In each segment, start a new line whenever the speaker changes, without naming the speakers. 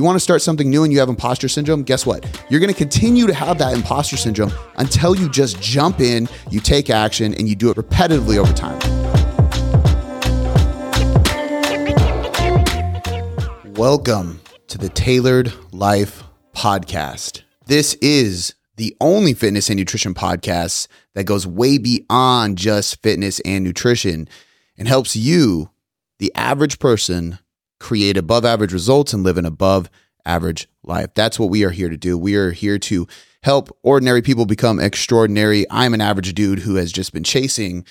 You want to start something new and you have imposter syndrome? Guess what? You're going to continue to have that imposter syndrome until you just jump in, you take action, and you do it repetitively over time. Welcome to the Tailored Life Podcast. This is the only fitness and nutrition podcast that goes way beyond just fitness and nutrition and helps you, the average person, create above average results and live an above average life. That's what we are here to do. We are here to help ordinary people become extraordinary. I'm an average dude who has just been chasing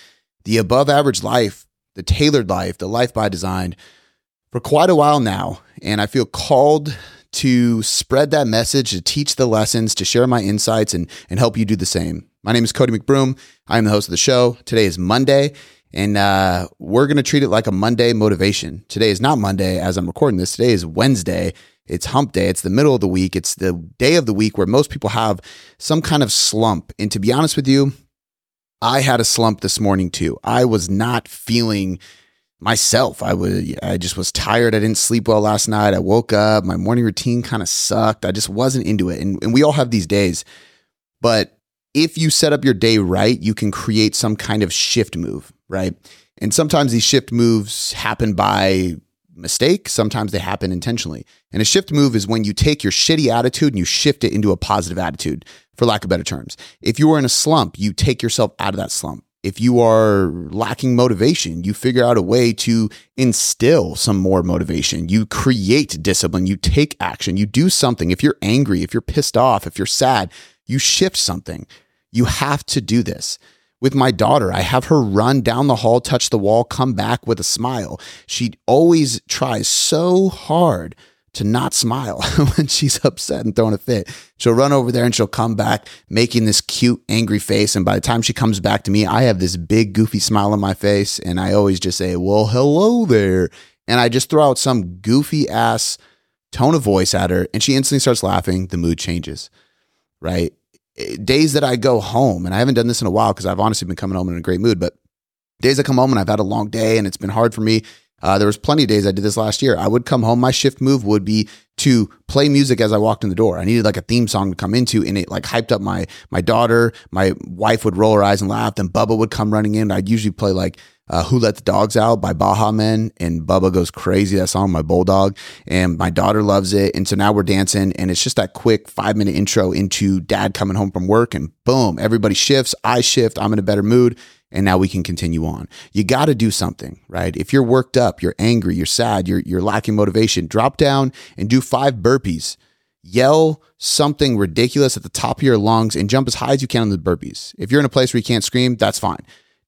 the above average life, the tailored life, the life by design for quite a while now. And I feel called to spread that message, to teach the lessons, to share my insights and, and help you do the same. My name is Cody McBroom. I'm the host of the show. Today is Monday. And uh, we're going to treat it like a Monday motivation. Today is not Monday as I'm recording this. Today is Wednesday. It's hump day. It's the middle of the week. It's the day of the week where most people have some kind of slump. And to be honest with you, I had a slump this morning too. I was not feeling myself. I was I just was tired. I didn't sleep well last night. I woke up. My morning routine kind of sucked. I just wasn't into it. And, and we all have these days. But if you set up your day right, you can create some kind of shift move right? And sometimes these shift moves happen by mistake. Sometimes they happen intentionally. And a shift move is when you take your shitty attitude and you shift it into a positive attitude, for lack of better terms. If you are in a slump, you take yourself out of that slump. If you are lacking motivation, you figure out a way to instill some more motivation. You create discipline. You take action. You do something. If you're angry, if you're pissed off, if you're sad, you shift something. You have to do this with my daughter. I have her run down the hall, touch the wall, come back with a smile. She always tries so hard to not smile when she's upset and throwing a fit. She'll run over there and she'll come back making this cute, angry face. And by the time she comes back to me, I have this big, goofy smile on my face. And I always just say, Well, hello there. And I just throw out some goofy ass tone of voice at her. And she instantly starts laughing. The mood changes, right? Days that I go home, and I haven't done this in a while because I've honestly been coming home in a great mood, but days I come home and I've had a long day and it's been hard for me. Uh, there was plenty of days I did this last year. I would come home. My shift move would be to play music as I walked in the door. I needed like a theme song to come into, and it like hyped up my my daughter. My wife would roll her eyes and laugh. Then Bubba would come running in. I'd usually play like uh, Who Let the Dogs Out by Baha Men, and Bubba goes crazy. That song, my bulldog, and my daughter loves it. And so now we're dancing, and it's just that quick five minute intro into dad coming home from work, and boom, everybody shifts. I shift. I'm in a better mood. And now we can continue on. You got to do something, right? If you're worked up, you're angry, you're sad, you're, you're lacking motivation, drop down and do five burpees yell something ridiculous at the top of your lungs and jump as high as you can on the burpees. If you're in a place where you can't scream, that's fine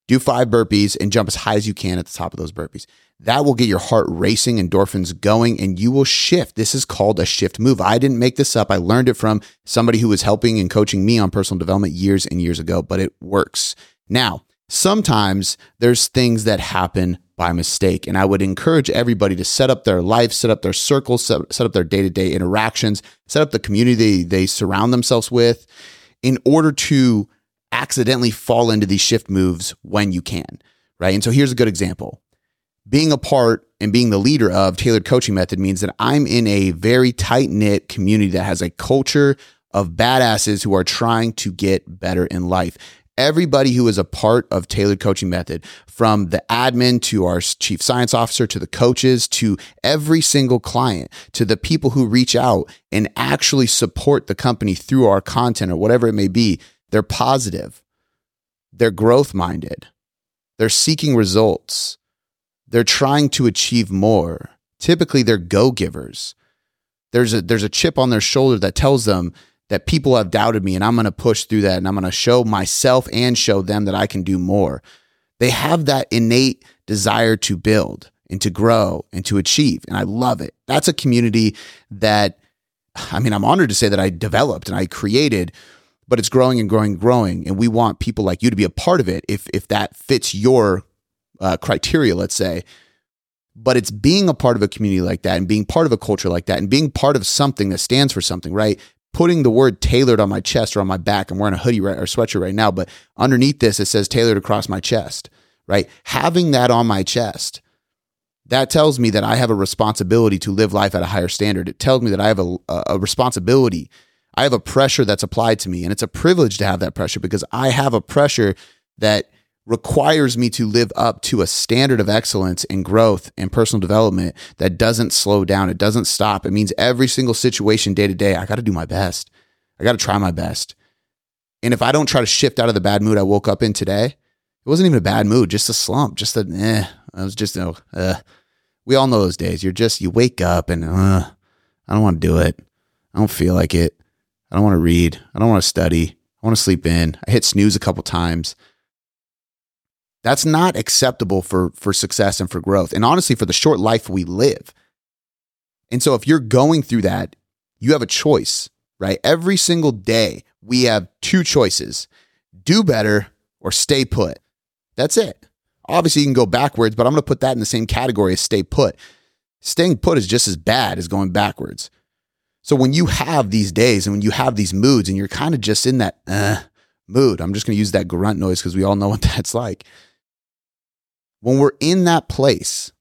do five burpees and jump as high as you can at the top of those burpees. That will get your heart racing, endorphins going, and you will shift. This is called a shift move. I didn't make this up. I learned it from somebody who was helping and coaching me on personal development years and years ago, but it works. Now, sometimes there's things that happen by mistake. And I would encourage everybody to set up their life, set up their circles, set, set up their day to day interactions, set up the community they, they surround themselves with in order to accidentally fall into these shift moves when you can, right? And so here's a good example. Being a part and being the leader of Tailored Coaching Method means that I'm in a very tight knit community that has a culture of badasses who are trying to get better in life. Everybody who is a part of Tailored Coaching Method, from the admin to our chief science officer to the coaches to every single client to the people who reach out and actually support the company through our content or whatever it may be, they're positive. They're growth minded. They're seeking results. They're trying to achieve more. Typically, they're go givers. There's a, there's a chip on their shoulder that tells them that people have doubted me and I'm going to push through that and I'm going to show myself and show them that I can do more. They have that innate desire to build and to grow and to achieve. And I love it. That's a community that, I mean, I'm honored to say that I developed and I created but it's growing and growing and growing. And we want people like you to be a part of it if, if that fits your uh, criteria, let's say. But it's being a part of a community like that and being part of a culture like that and being part of something that stands for something, right? Putting the word tailored on my chest or on my back. I'm wearing a hoodie right, or sweatshirt right now, but underneath this, it says tailored across my chest, right? Having that on my chest that tells me that I have a responsibility to live life at a higher standard. It tells me that I have a, a responsibility. I have a pressure that's applied to me, and it's a privilege to have that pressure because I have a pressure that requires me to live up to a standard of excellence and growth and personal development that doesn't slow down. It doesn't stop. It means every single situation day to day, I got to do my best. I got to try my best. And if I don't try to shift out of the bad mood I woke up in today, it wasn't even a bad mood, just a slump, just a eh. I was just, you know, uh, we all know those days. You're just, you wake up and, uh, I don't want to do it. I don't feel like it. I don't want to read. I don't want to study. I want to sleep in. I hit snooze a couple times. That's not acceptable for, for success and for growth. And honestly, for the short life we live. And so if you're going through that, you have a choice, right? Every single day, we have two choices do better or stay put. That's it. Obviously, you can go backwards, but I'm going to put that in the same category as stay put. Staying put is just as bad as going backwards. So when you have these days and when you have these moods and you're kind of just in that uh, mood, I'm just going to use that grunt noise because we all know what that's like. When we're in that place,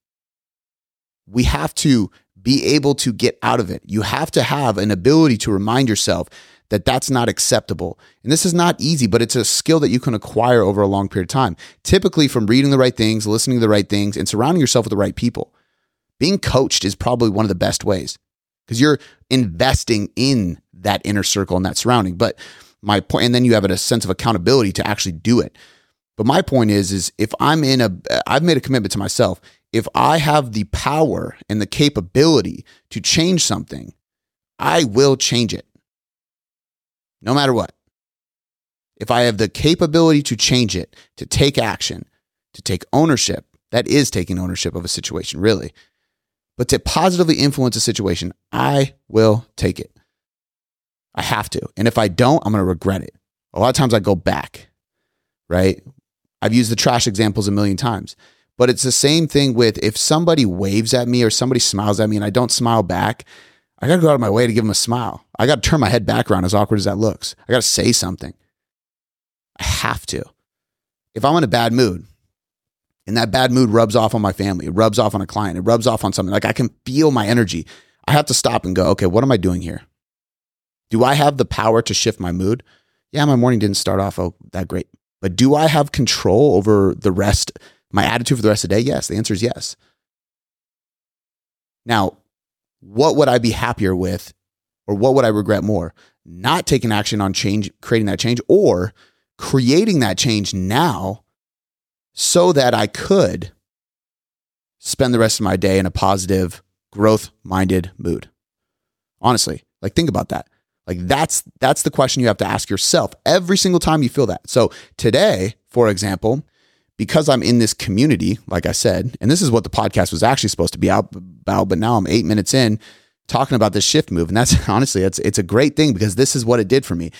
we have to be able to get out of it. You have to have an ability to remind yourself that that's not acceptable. And this is not easy, but it's a skill that you can acquire over a long period of time. Typically from reading the right things, listening to the right things, and surrounding yourself with the right people. Being coached is probably one of the best ways because you're investing in that inner circle and that surrounding. But my point, and then you have a sense of accountability to actually do it. But my point is, is if I'm in a, I've made a commitment to myself. If I have the power and the capability to change something, I will change it no matter what. If I have the capability to change it, to take action, to take ownership, that is taking ownership of a situation, really. But to positively influence a situation, I will take it. I have to. And if I don't, I'm going to regret it. A lot of times I go back, right? I've used the trash examples a million times, but it's the same thing with if somebody waves at me or somebody smiles at me and I don't smile back, I got to go out of my way to give them a smile. I got to turn my head back around, as awkward as that looks. I got to say something. I have to. If I'm in a bad mood and that bad mood rubs off on my family, it rubs off on a client, it rubs off on something, like I can feel my energy. I have to stop and go, okay, what am I doing here? Do I have the power to shift my mood? Yeah, my morning didn't start off oh, that great. But do I have control over the rest, my attitude for the rest of the day? Yes. The answer is yes. Now, what would I be happier with or what would I regret more? Not taking action on change, creating that change, or creating that change now so that I could spend the rest of my day in a positive, growth minded mood. Honestly, like think about that. Like that's that's the question you have to ask yourself every single time you feel that. So today, for example, because I'm in this community, like I said, and this is what the podcast was actually supposed to be about, but now I'm eight minutes in talking about this shift move. And that's honestly, it's, it's a great thing because this is what it did for me.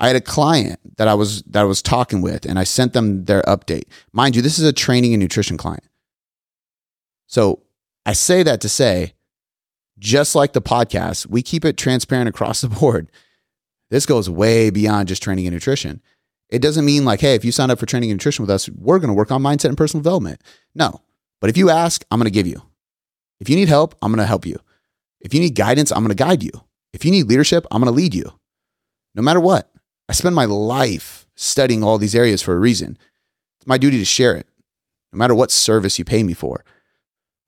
I had a client that I was, that I was talking with and I sent them their update. Mind you, this is a training and nutrition client. So I say that to say, just like the podcast, we keep it transparent across the board. This goes way beyond just training and nutrition. It doesn't mean like, hey, if you sign up for training and nutrition with us, we're going to work on mindset and personal development. No. But if you ask, I'm going to give you. If you need help, I'm going to help you. If you need guidance, I'm going to guide you. If you need leadership, I'm going to lead you. No matter what. I spend my life studying all these areas for a reason. It's my duty to share it, no matter what service you pay me for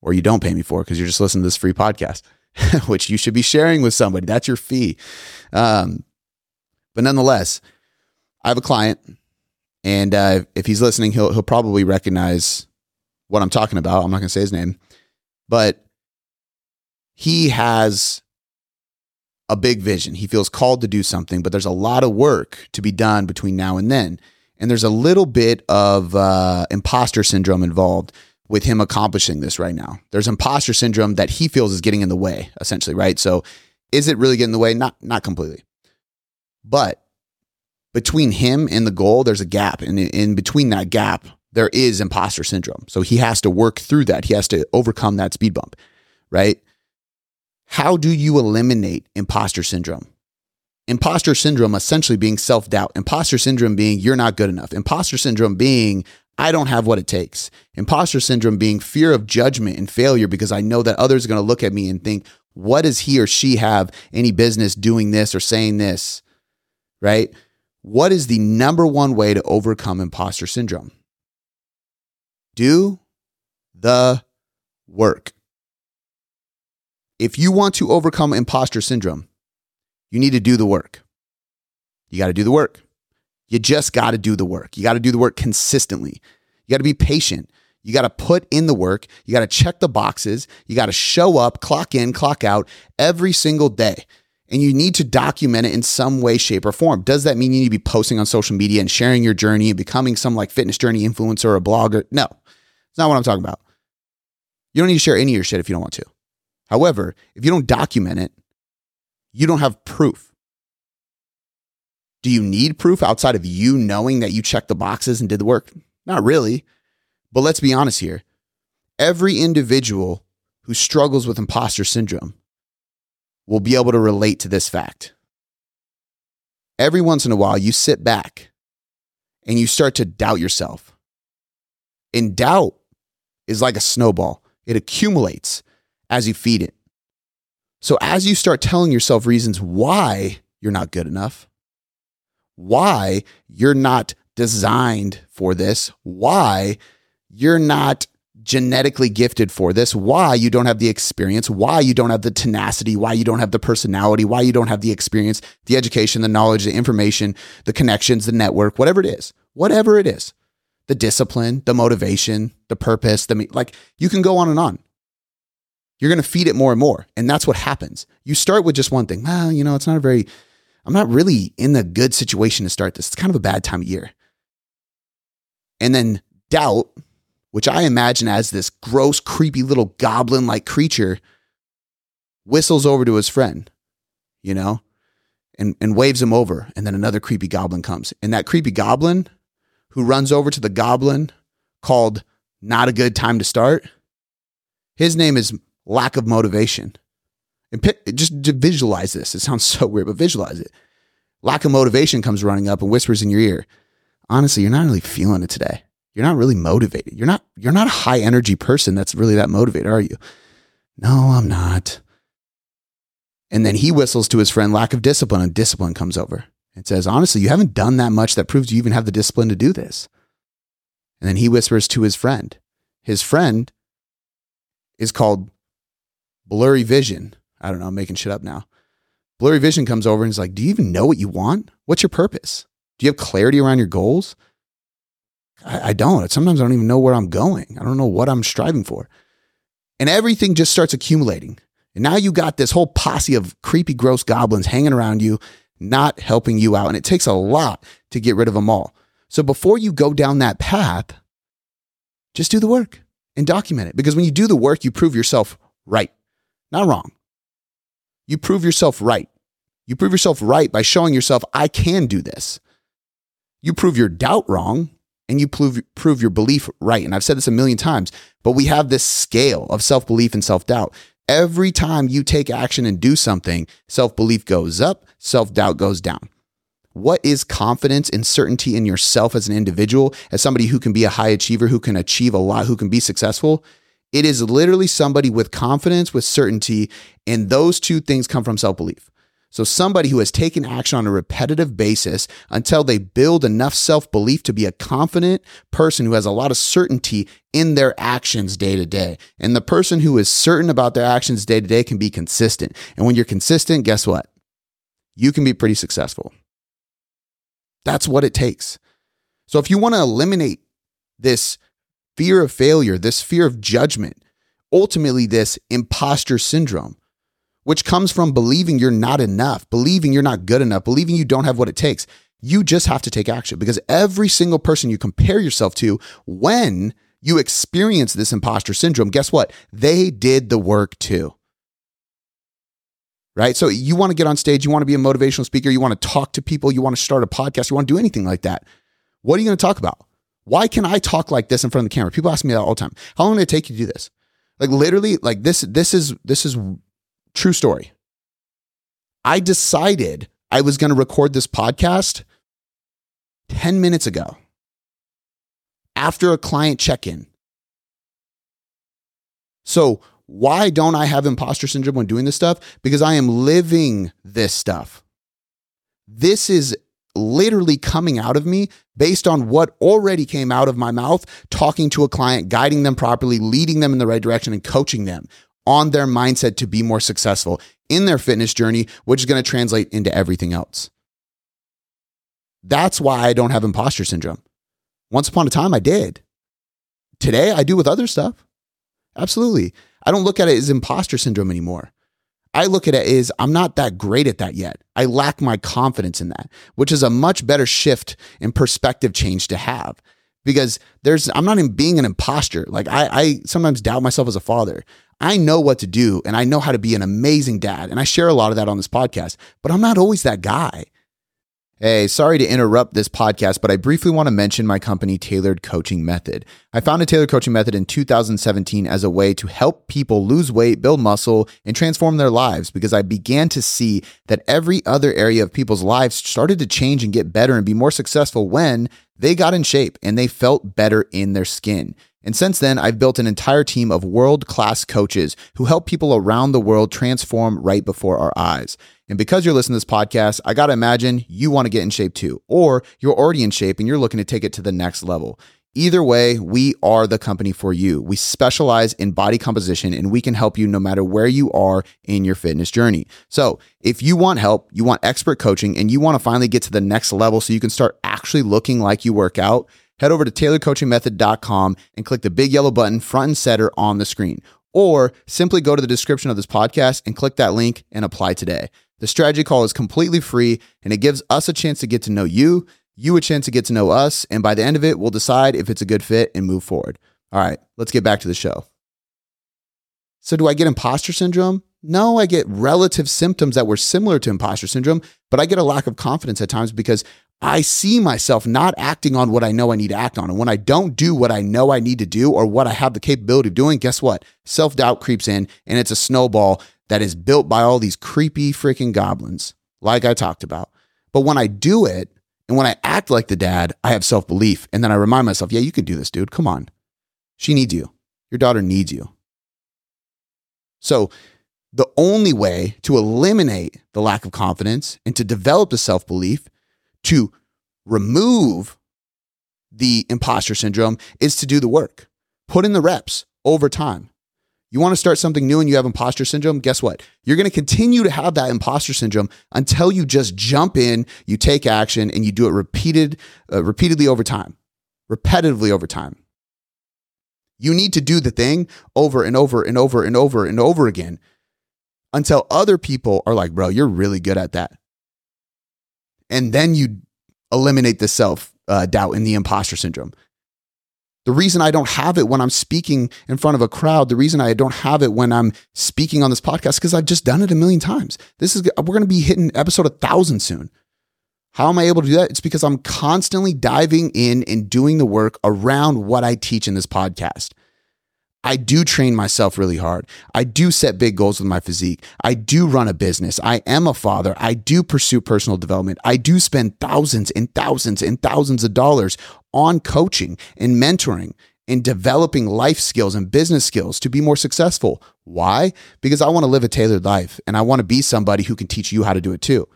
or you don't pay me for because you're just listening to this free podcast, which you should be sharing with somebody. That's your fee. Um, but nonetheless, I have a client, and uh, if he's listening, he'll he'll probably recognize what I'm talking about. I'm not going to say his name, but he has a big vision. He feels called to do something, but there's a lot of work to be done between now and then, and there's a little bit of uh, imposter syndrome involved with him accomplishing this right now. There's imposter syndrome that he feels is getting in the way, essentially, right? So, is it really getting in the way? Not not completely, but between him and the goal, there's a gap. And in between that gap, there is imposter syndrome. So he has to work through that. He has to overcome that speed bump, right? How do you eliminate imposter syndrome? Imposter syndrome essentially being self doubt, imposter syndrome being you're not good enough, imposter syndrome being I don't have what it takes. Imposter syndrome being fear of judgment and failure because I know that others are going to look at me and think, what does he or she have any business doing this or saying this? Right? What is the number one way to overcome imposter syndrome? Do the work. If you want to overcome imposter syndrome, you need to do the work. You got to do the work. You just got to do the work. You got to do the work consistently. You got to be patient. You got to put in the work. You got to check the boxes. You got to show up, clock in, clock out every single day. And you need to document it in some way, shape, or form. Does that mean you need to be posting on social media and sharing your journey and becoming some like fitness journey influencer or blogger? No, it's not what I'm talking about. You don't need to share any of your shit if you don't want to. However, if you don't document it, you don't have proof. Do you need proof outside of you knowing that you checked the boxes and did the work? Not really. But let's be honest here. Every individual who struggles with imposter syndrome will be able to relate to this fact. Every once in a while, you sit back and you start to doubt yourself. And doubt is like a snowball, it accumulates as you feed it. So, as you start telling yourself reasons why you're not good enough, why you're not designed for this, why you're not genetically gifted for this, why you don't have the experience, why you don't have the tenacity, why you don't have the personality, why you don't have the experience, the education, the knowledge, the information, the connections, the network, whatever it is, whatever it is, the discipline, the motivation, the purpose, the like you can go on and on. You're going to feed it more and more. And that's what happens. You start with just one thing. Well, you know, it's not a very I'm not really in the good situation to start this. It's kind of a bad time of year. And then doubt, which I imagine as this gross, creepy little goblin like creature, whistles over to his friend, you know, and, and waves him over. And then another creepy goblin comes. And that creepy goblin who runs over to the goblin called Not a Good Time to Start, his name is Lack of Motivation. And just visualize this. It sounds so weird, but visualize it. Lack of motivation comes running up and whispers in your ear. Honestly, you're not really feeling it today. You're not really motivated. You're not you're not a high energy person that's really that motivated, are you? No, I'm not. And then he whistles to his friend lack of discipline and discipline comes over and says, "Honestly, you haven't done that much that proves you even have the discipline to do this." And then he whispers to his friend. His friend is called blurry vision I don't know, I'm making shit up now. Blurry Vision comes over and is like, Do you even know what you want? What's your purpose? Do you have clarity around your goals? I, I don't. Sometimes I don't even know where I'm going. I don't know what I'm striving for. And everything just starts accumulating. And now you got this whole posse of creepy, gross goblins hanging around you, not helping you out. And it takes a lot to get rid of them all. So before you go down that path, just do the work and document it. Because when you do the work, you prove yourself right, not wrong. You prove yourself right. You prove yourself right by showing yourself, I can do this. You prove your doubt wrong and you prove, prove your belief right. And I've said this a million times, but we have this scale of self belief and self doubt. Every time you take action and do something, self belief goes up, self doubt goes down. What is confidence and certainty in yourself as an individual, as somebody who can be a high achiever, who can achieve a lot, who can be successful? It is literally somebody with confidence, with certainty, and those two things come from self belief. So, somebody who has taken action on a repetitive basis until they build enough self belief to be a confident person who has a lot of certainty in their actions day to day. And the person who is certain about their actions day to day can be consistent. And when you're consistent, guess what? You can be pretty successful. That's what it takes. So, if you want to eliminate this fear of failure, this fear of judgment, ultimately, this imposter syndrome, which comes from believing you're not enough, believing you're not good enough, believing you don't have what it takes. You just have to take action because every single person you compare yourself to, when you experience this imposter syndrome, guess what? They did the work too. Right? So you want to get on stage, you want to be a motivational speaker, you want to talk to people, you want to start a podcast, you want to do anything like that. What are you going to talk about? Why can I talk like this in front of the camera? People ask me that all the time. How long did it take you to do this? Like literally, like this, this is this is true story. I decided I was going to record this podcast 10 minutes ago. after a client check in. So, why don't I have imposter syndrome when doing this stuff? Because I am living this stuff. This is literally coming out of me based on what already came out of my mouth, talking to a client, guiding them properly, leading them in the right direction, and coaching them on their mindset to be more successful in their fitness journey, which is going to translate into everything else. That's why I don't have imposter syndrome. Once upon a time, I did. Today, I do with other stuff. Absolutely. I don't look at it as imposter syndrome anymore. I look at it as I'm not that great at that yet. I lack my confidence in that, which is a much better shift in perspective change to have because there's, I'm not in being an imposter. Like I, I sometimes doubt myself as a father. I know what to do and I know how to be an amazing dad. And I share a lot of that on this podcast, but I'm not always that guy. Hey, sorry to interrupt this podcast, but I briefly want to mention my company, Tailored Coaching Method. I founded Tailored Coaching Method in 2017 as a way to help people lose weight, build muscle, and transform their lives because I began to see that every other area of people's lives started to change and get better and be more successful when they got in shape and they felt better in their skin. And since then, I've built an entire team of world class coaches who help people around the world transform right before our eyes. And because you're listening to this podcast, I got to imagine you want to get in shape too, or you're already in shape and you're looking to take it to the next level. Either way, we are the company for you. We specialize in body composition and we can help you no matter where you are in your fitness journey. So, if you want help, you want expert coaching, and you want to finally get to the next level so you can start actually looking like you work out, head over to tailoredcoachingmethod.com and click the big yellow button front and center on the screen. Or simply go to the description of this podcast and click that link and apply today. The strategy call is completely free and it gives us a chance to get to know you, you a chance to get to know us, and by the end of it, we'll decide if it's a good fit and move forward. All right, let's get back to the show. So, do I get imposter syndrome? No, I get relative symptoms that were similar to imposter syndrome, but I get a lack of confidence at times because I see myself not acting on what I know I need to act on. And when I don't do what I know I need to do or what I have the capability of doing, guess what? Self doubt creeps in and it's a snowball that is built by all these creepy freaking goblins, like I talked about. But when I do it and when I act like the dad, I have self belief. And then I remind myself, yeah, you can do this, dude. Come on. She needs you. Your daughter needs you. So, the only way to eliminate the lack of confidence and to develop the self belief, to remove the imposter syndrome, is to do the work. Put in the reps over time. You want to start something new and you have imposter syndrome? Guess what? You're going to continue to have that imposter syndrome until you just jump in, you take action, and you do it repeated, uh, repeatedly over time, repetitively over time. You need to do the thing over and over and over and over and over again until other people are like, bro, you're really good at that. And then you eliminate the self uh, doubt and the imposter syndrome. The reason I don't have it when I'm speaking in front of a crowd, the reason I don't have it when I'm speaking on this podcast, because I've just done it a million times. This is we're going to be hitting episode a thousand soon. How am I able to do that? It's because I'm constantly diving in and doing the work around what I teach in this podcast. I do train myself really hard. I do set big goals with my physique. I do run a business. I am a father. I do pursue personal development. I do spend thousands and thousands and thousands of dollars on coaching and mentoring and developing life skills and business skills to be more successful. Why? Because I want to live a tailored life and I want to be somebody who can teach you how to do it too.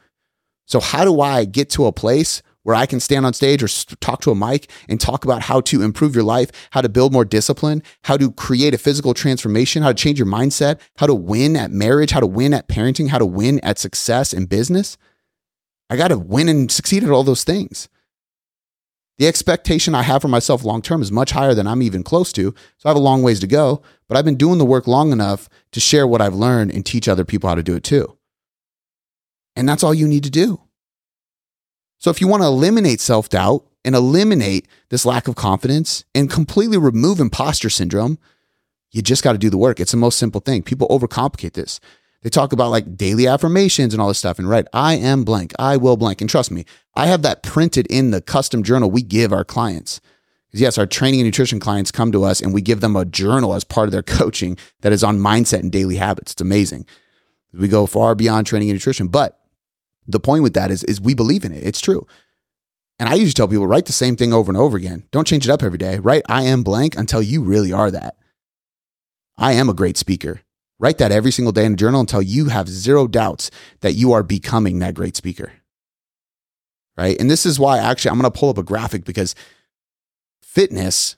So, how do I get to a place where I can stand on stage or talk to a mic and talk about how to improve your life, how to build more discipline, how to create a physical transformation, how to change your mindset, how to win at marriage, how to win at parenting, how to win at success in business. I got to win and succeed at all those things. The expectation I have for myself long term is much higher than I'm even close to. So I have a long ways to go, but I've been doing the work long enough to share what I've learned and teach other people how to do it too. And that's all you need to do. So if you want to eliminate self doubt and eliminate this lack of confidence and completely remove imposter syndrome, you just got to do the work. It's the most simple thing. People overcomplicate this. They talk about like daily affirmations and all this stuff and write, I am blank, I will blank. And trust me, I have that printed in the custom journal we give our clients. Yes, our training and nutrition clients come to us and we give them a journal as part of their coaching that is on mindset and daily habits. It's amazing. We go far beyond training and nutrition, but the point with that is, is we believe in it. It's true. And I usually tell people write the same thing over and over again. Don't change it up every day. Write I am blank until you really are that. I am a great speaker. Write that every single day in a journal until you have zero doubts that you are becoming that great speaker. Right. And this is why actually I'm going to pull up a graphic because fitness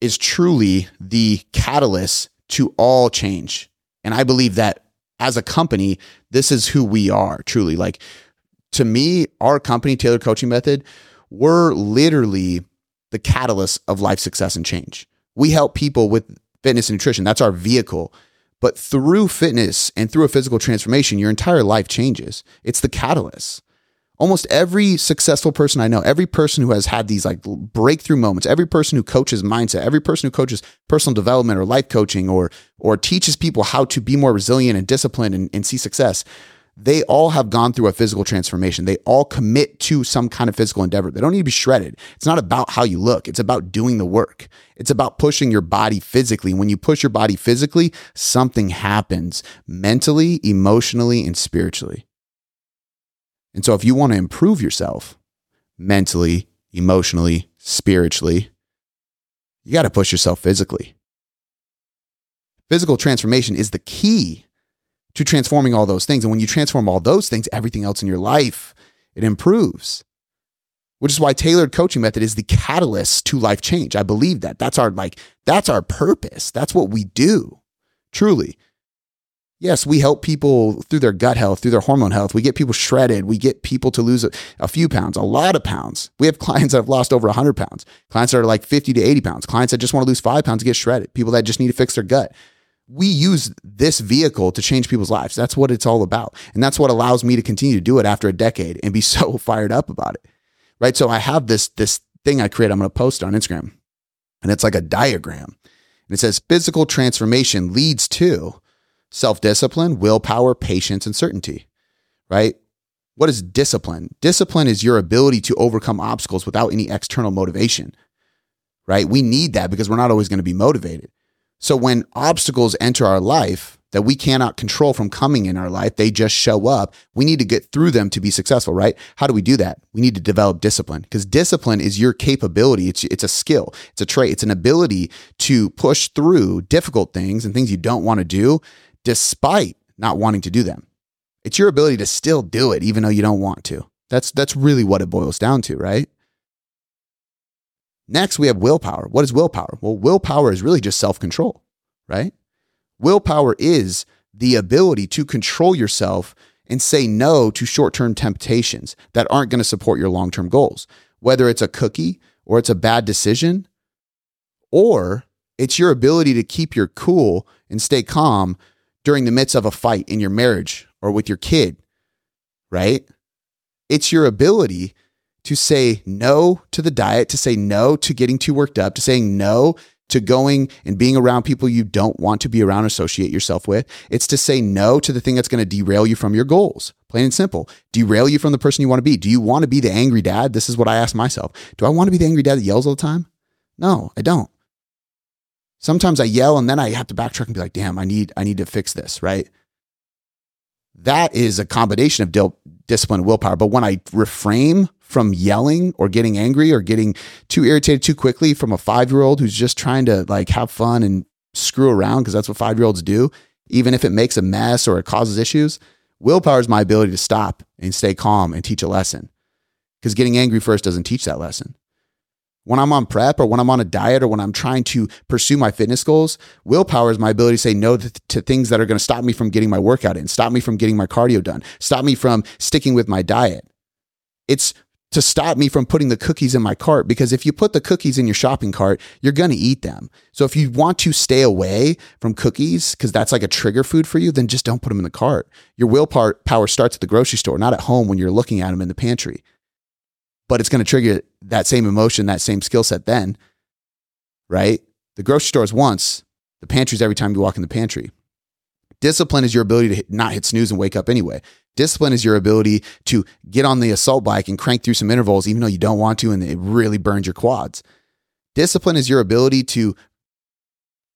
is truly the catalyst to all change. And I believe that as a company, this is who we are truly. Like to me, our company, Tailored Coaching Method, we're literally the catalyst of life success and change. We help people with fitness and nutrition. That's our vehicle. But through fitness and through a physical transformation, your entire life changes. It's the catalyst. Almost every successful person I know, every person who has had these like breakthrough moments, every person who coaches mindset, every person who coaches personal development or life coaching or or teaches people how to be more resilient and disciplined and, and see success, they all have gone through a physical transformation. They all commit to some kind of physical endeavor. They don't need to be shredded. It's not about how you look, it's about doing the work. It's about pushing your body physically. When you push your body physically, something happens mentally, emotionally, and spiritually. And so, if you want to improve yourself mentally, emotionally, spiritually, you got to push yourself physically. Physical transformation is the key to transforming all those things. And when you transform all those things, everything else in your life, it improves. Which is why tailored coaching method is the catalyst to life change. I believe that. That's our like that's our purpose. That's what we do. Truly. Yes, we help people through their gut health, through their hormone health. We get people shredded. We get people to lose a, a, few pounds, a lot of pounds. We have clients that have lost over 100 pounds, clients that are like 50 to 80 pounds, clients that just want to lose five pounds to get shredded, people that just need to fix their gut we use this vehicle to change people's lives. That's what it's all about. And that's what allows me to continue to do it after a decade and be so fired up about it. Right. So I have this, this thing I create. I'm going to post on Instagram and it's like a diagram and it says physical transformation leads to self discipline, willpower, patience, and certainty. Right. What is discipline? Discipline is your ability to overcome obstacles without any external motivation. Right. We need that because we're not always going to be motivated. So when obstacles enter our life that we cannot control from coming in our life, they just show up. We need to get through them to be successful, right? How do we do that? We need to develop discipline because discipline is your capability. It's, it's a skill. It's a trait. It's an ability to push through difficult things and things you don't want to do despite not wanting to do them. It's your ability to still do it even though you don't want to. That's, that's really what it boils down to, right? Next, we have willpower. What is willpower? Well, willpower is really just self control, right? Willpower is the ability to control yourself and say no to short term temptations that aren't going to support your long term goals, whether it's a cookie or it's a bad decision, or it's your ability to keep your cool and stay calm during the midst of a fight in your marriage or with your kid, right? It's your ability to say no to the diet, to say no to getting too worked up, to saying no to going and being around people you don't want to be around, associate yourself with. It's to say no to the thing that's going to derail you from your goals. Plain and simple. Derail you from the person you want to be. Do you want to be the angry dad? This is what I ask myself. Do I want to be the angry dad that yells all the time? No, I don't. Sometimes I yell and then I have to backtrack and be like, damn, I need, I need to fix this, right? That is a combination of dil- discipline and willpower. But when I reframe from yelling or getting angry or getting too irritated too quickly from a five year old who's just trying to like have fun and screw around because that's what five year olds do, even if it makes a mess or it causes issues. Willpower is my ability to stop and stay calm and teach a lesson because getting angry first doesn't teach that lesson. When I'm on prep or when I'm on a diet or when I'm trying to pursue my fitness goals, willpower is my ability to say no to, things that are going to stop me from getting my workout in, stop me from getting my cardio done, stop me from sticking with my diet. It's to stop me from putting the cookies in my cart because if you put the cookies in your shopping cart, you're going to eat them. So if you want to stay away from cookies because that's like a trigger food for you, then just don't put them in the cart. Your willpower power starts at the grocery store, not at home when you're looking at them in the pantry. But it's going to trigger that same emotion, that same skill set then, right? The grocery store is once, the pantry is every time you walk in the pantry. Discipline is your ability to not hit snooze and wake up anyway. Discipline is your ability to get on the assault bike and crank through some intervals, even though you don't want to, and it really burns your quads. Discipline is your ability to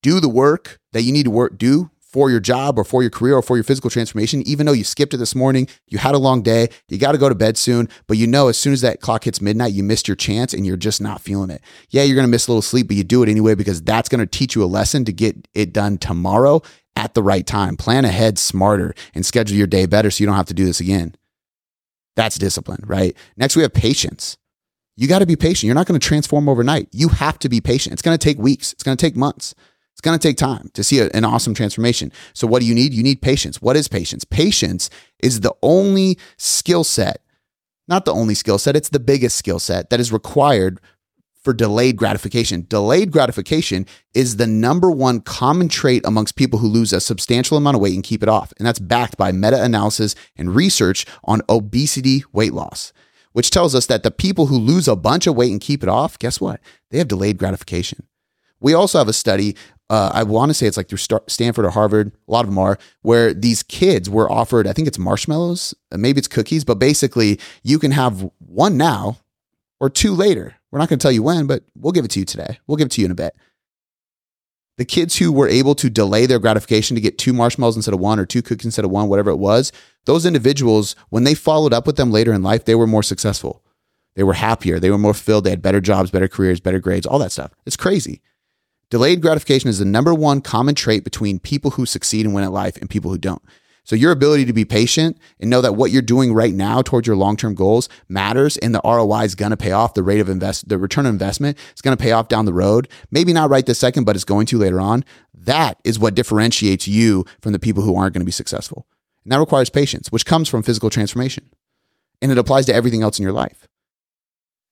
do the work that you need to work do for your job or for your career or for your physical transformation, even though you skipped it this morning, you had a long day, you got to go to bed soon, but you know as soon as that clock hits midnight, you missed your chance and you're just not feeling it. Yeah, you're going to miss a little sleep, but you do it anyway because that's going to teach you a lesson to get it done tomorrow at the right time. Plan ahead smarter and schedule your day better so you don't have to do this again. That's discipline, right? Next, we have patience. You got to be patient. You're not going to transform overnight. You have to be patient. It's going to take weeks, it's going to take months. It's going to take time to see a, an awesome transformation. So, what do you need? You need patience. What is patience? Patience is the only skill set, not the only skill set, it's the biggest skill set that is required for delayed gratification. Delayed gratification is the number one common trait amongst people who lose a substantial amount of weight and keep it off. And that's backed by meta analysis and research on obesity weight loss, which tells us that the people who lose a bunch of weight and keep it off, guess what? They have delayed gratification. We also have a study uh, I want to say it's like through Stanford or Harvard, a lot of them are, where these kids were offered, I think it's marshmallows, uh, maybe it's cookies, but basically you can have one now or two later. We're not going to tell you when, but we'll give it to you today. We'll give it to you in a bit. The kids who were able to delay their gratification to get two marshmallows instead of one or two cookies instead of one, whatever it was, those individuals, when they followed up with them later in life, they were more successful. They were happier. They were more filled. They had better jobs, better careers, better grades, all that stuff. It's crazy. Delayed gratification is the number one common trait between people who succeed and win at life and people who don't. So your ability to be patient and know that what you're doing right now towards your long-term goals matters and the ROI is going to pay off. The rate of invest, the return on investment is going to pay off down the road. Maybe not right this second, but it's going to later on. That is what differentiates you from the people who aren't going to be successful. And that requires patience, which comes from physical transformation. And it applies to everything else in your life.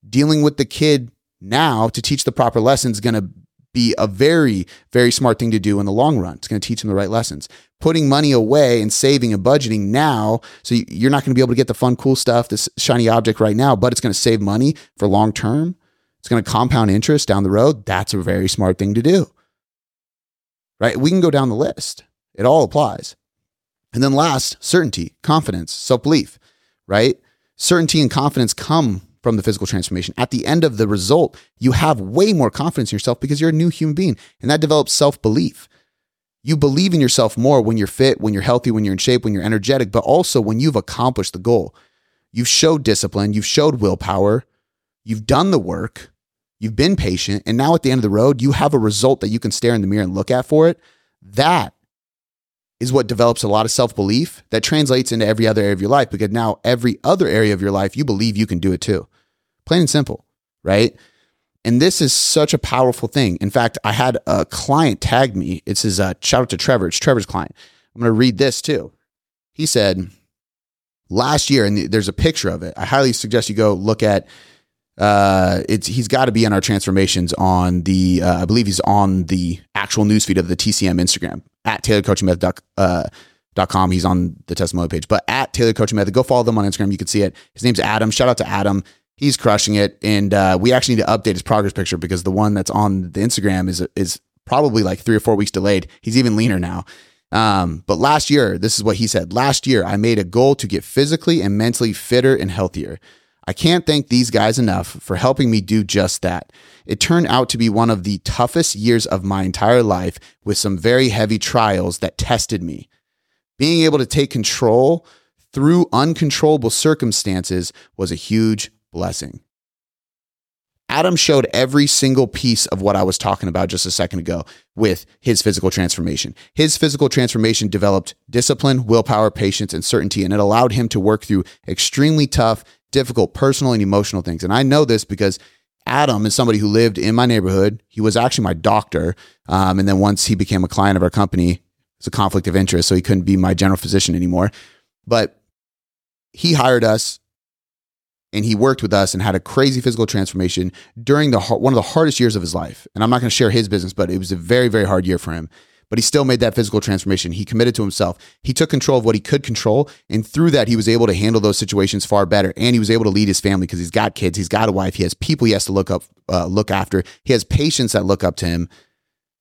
Dealing with the kid now to teach the proper lessons is going to be a very, very smart thing to do in the long run. It's going to teach them the right lessons. Putting money away and saving and budgeting now, so you're not going to be able to get the fun, cool stuff, this shiny object right now, but it's going to save money for long term. It's going to compound interest down the road. That's a very smart thing to do. Right? We can go down the list. It all applies. And then last, certainty, confidence, self belief, right? Certainty and confidence come from the physical transformation. At the end of the result, you have way more confidence in yourself because you're a new human being and that develops self belief. You believe in yourself more when you're fit, when you're healthy, when you're in shape, when you're energetic, but also when you've accomplished the goal. You've showed discipline, you've showed willpower, you've done the work, you've been patient, and now at the end of the road, you have a result that you can stare in the mirror and look at for it. That is what develops a lot of self belief that translates into every other area of your life because now every other area of your life, you believe you can do it too. Plain and simple, right? And this is such a powerful thing. In fact, I had a client tag me. It says, uh, shout out to Trevor. It's Trevor's client. I'm going to read this too. He said, last year, and there's a picture of it. I highly suggest you go look at. Uh, it's he's got to be in our transformations on the. Uh, I believe he's on the actual newsfeed of the TCM Instagram at Tailored Coaching Method. Uh. He's on the testimonial page, but at Tailored Coaching Method, go follow them on Instagram. You can see it. His name's Adam. Shout out to Adam he's crushing it. And uh, we actually need to update his progress picture because the one that's on the Instagram is is probably like three or four weeks delayed. He's even leaner now. Um, but last year, this is what he said. Last year, I made a goal to get physically and mentally fitter and healthier. I can't thank these guys enough for helping me do just that. It turned out to be one of the toughest years of my entire life with some very heavy trials that tested me. Being able to take control through uncontrollable circumstances was a huge blessing. Adam showed every single piece of what I was talking about just a second ago with his physical transformation. His physical transformation developed discipline, willpower, patience, and certainty, and it allowed him to work through extremely tough, difficult personal and emotional things. And I know this because Adam is somebody who lived in my neighborhood. He was actually my doctor. Um, and then once he became a client of our company, it's a conflict of interest. So he couldn't be my general physician anymore. But he hired us and he worked with us and had a crazy physical transformation during the one of the hardest years of his life. And I'm not going to share his business, but it was a very very hard year for him. But he still made that physical transformation. He committed to himself. He took control of what he could control, and through that, he was able to handle those situations far better. And he was able to lead his family because he's got kids, he's got a wife, he has people he has to look up, uh, look after. He has patients that look up to him.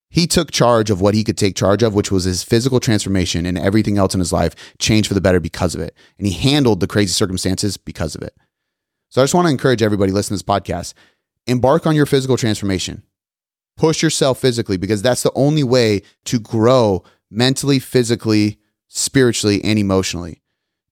He took charge of what he could take charge of, which was his physical transformation, and everything else in his life changed for the better because of it. And he handled the crazy circumstances because of it. So I just want to encourage everybody listening to this podcast embark on your physical transformation. Push yourself physically because that's the only way to grow mentally, physically, spiritually, and emotionally.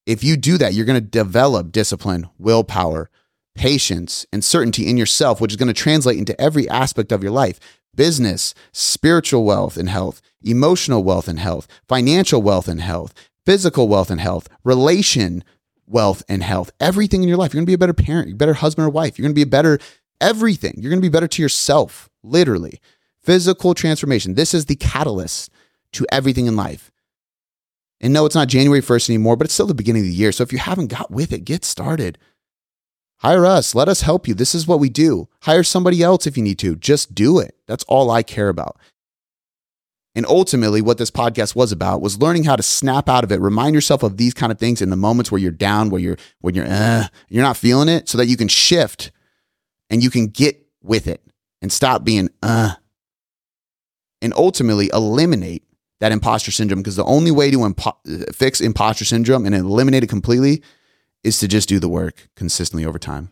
If you do that, you're going to develop discipline, willpower, patience, and certainty in yourself, which is going to translate into every aspect of your life business, spiritual wealth and health, emotional wealth and health, financial wealth and health, physical wealth and health, relation wealth and health, everything in your life. You're going to be a better parent, a better husband or wife. You're going to be a better everything. You're going to be better to yourself, literally. Physical transformation. This is the catalyst to everything in life. And no, it's not January 1st anymore, but it's still the beginning of the year. So if you haven't got with it, get started. Hire us. Let us help you. This is what we do. Hire somebody else if you need to. Just do it. That's all I care about. And ultimately, what this podcast was about was learning how to snap out of it. Remind yourself of these kind of things in the moments where you're down, where you're when you're uh, you're not feeling it, so that you can shift and you can get with it and stop being uh, and ultimately eliminate that imposter syndrome. Because the only way to impo- fix imposter syndrome and eliminate it completely is to just do the work consistently over time.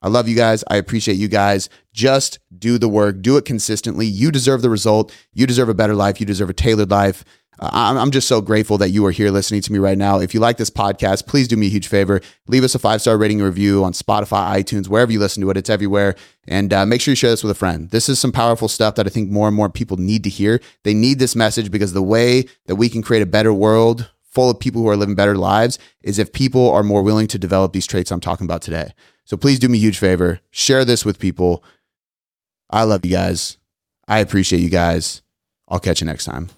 I love you guys. I appreciate you guys. Just do the work, do it consistently. You deserve the result. You deserve a better life. You deserve a tailored life. Uh, I'm just so grateful that you are here listening to me right now. If you like this podcast, please do me a huge favor. Leave us a five star rating review on Spotify, iTunes, wherever you listen to it. It's everywhere. And uh, make sure you share this with a friend. This is some powerful stuff that I think more and more people need to hear. They need this message because the way that we can create a better world full of people who are living better lives is if people are more willing to develop these traits I'm talking about today. So please do me a huge favor. Share this with people. I love you guys. I appreciate you guys. I'll catch you next time.